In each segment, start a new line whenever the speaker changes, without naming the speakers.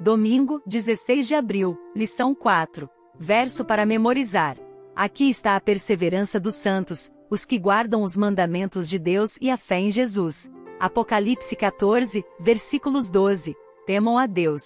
Domingo, 16 de abril, lição 4. Verso para memorizar. Aqui está a perseverança dos santos, os que guardam os mandamentos de Deus e a fé em Jesus. Apocalipse 14, versículos 12. Temam a Deus.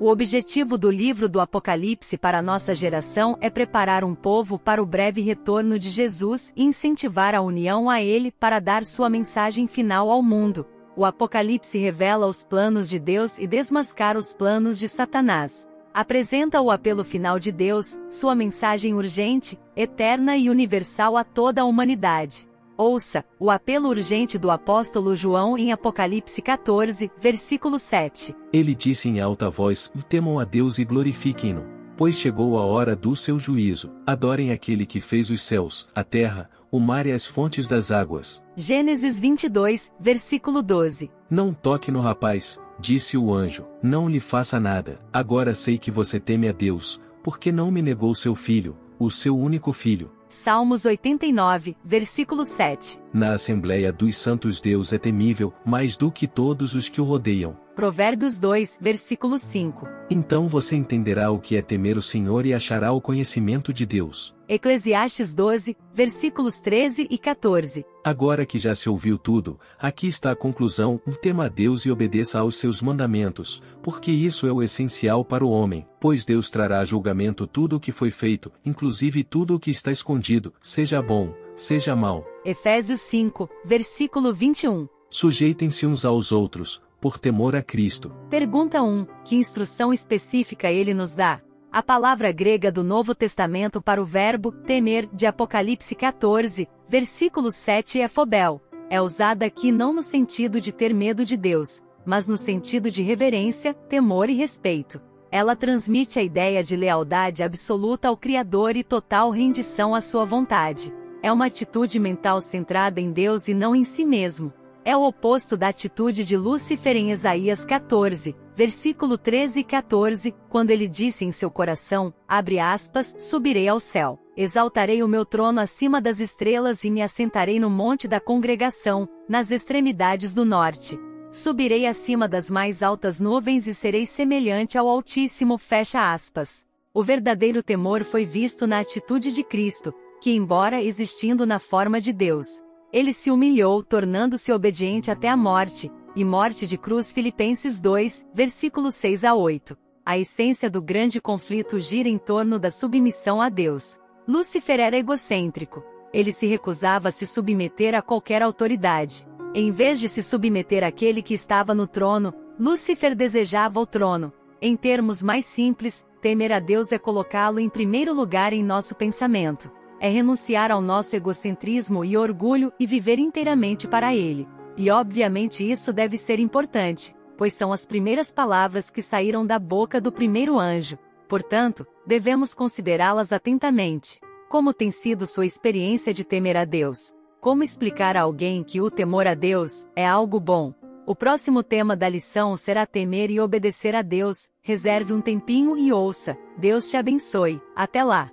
O objetivo do livro do Apocalipse para nossa geração é preparar um povo para o breve retorno de Jesus e incentivar a união a ele para dar sua mensagem final ao mundo. O Apocalipse revela os planos de Deus e desmascara os planos de Satanás. Apresenta o apelo final de Deus, sua mensagem urgente, eterna e universal a toda a humanidade. Ouça o apelo urgente do apóstolo João em Apocalipse 14, versículo 7.
Ele disse em alta voz: Temam a Deus e glorifiquem-no, pois chegou a hora do seu juízo. Adorem aquele que fez os céus, a terra, o mar e as fontes das águas.
Gênesis 22, versículo 12.
Não toque no rapaz, disse o anjo, não lhe faça nada. Agora sei que você teme a Deus, porque não me negou seu filho, o seu único filho.
Salmos 89, versículo 7.
Na Assembleia dos Santos Deus é temível, mais do que todos os que o rodeiam.
Provérbios 2, versículo 5.
Então você entenderá o que é temer o Senhor e achará o conhecimento de Deus.
Eclesiastes 12, versículos 13 e 14.
Agora que já se ouviu tudo, aqui está a conclusão: tema a Deus e obedeça aos seus mandamentos, porque isso é o essencial para o homem, pois Deus trará a julgamento tudo o que foi feito, inclusive tudo o que está escondido, seja bom, seja mal.
Efésios 5, versículo 21.
Sujeitem-se uns aos outros, por temor a Cristo.
Pergunta 1. Que instrução específica ele nos dá? A palavra grega do Novo Testamento para o verbo temer de Apocalipse 14, versículo 7 é phobel. É usada aqui não no sentido de ter medo de Deus, mas no sentido de reverência, temor e respeito. Ela transmite a ideia de lealdade absoluta ao Criador e total rendição à sua vontade. É uma atitude mental centrada em Deus e não em si mesmo. É o oposto da atitude de Lúcifer em Isaías 14, versículo 13 e 14, quando ele disse em seu coração, abre aspas, subirei ao céu, exaltarei o meu trono acima das estrelas e me assentarei no monte da congregação, nas extremidades do norte. Subirei acima das mais altas nuvens e serei semelhante ao Altíssimo, fecha aspas. O verdadeiro temor foi visto na atitude de Cristo, que embora existindo na forma de Deus, ele se humilhou, tornando-se obediente até a morte, e morte de cruz Filipenses 2, versículos 6 a 8. A essência do grande conflito gira em torno da submissão a Deus. Lúcifer era egocêntrico. Ele se recusava a se submeter a qualquer autoridade. Em vez de se submeter àquele que estava no trono, Lúcifer desejava o trono. Em termos mais simples, temer a Deus é colocá-lo em primeiro lugar em nosso pensamento é renunciar ao nosso egocentrismo e orgulho e viver inteiramente para Ele. E obviamente isso deve ser importante, pois são as primeiras palavras que saíram da boca do primeiro anjo. Portanto, devemos considerá-las atentamente. Como tem sido sua experiência de temer a Deus? Como explicar a alguém que o temor a Deus é algo bom? O próximo tema da lição será temer e obedecer a Deus. Reserve um tempinho e ouça. Deus te abençoe. Até lá!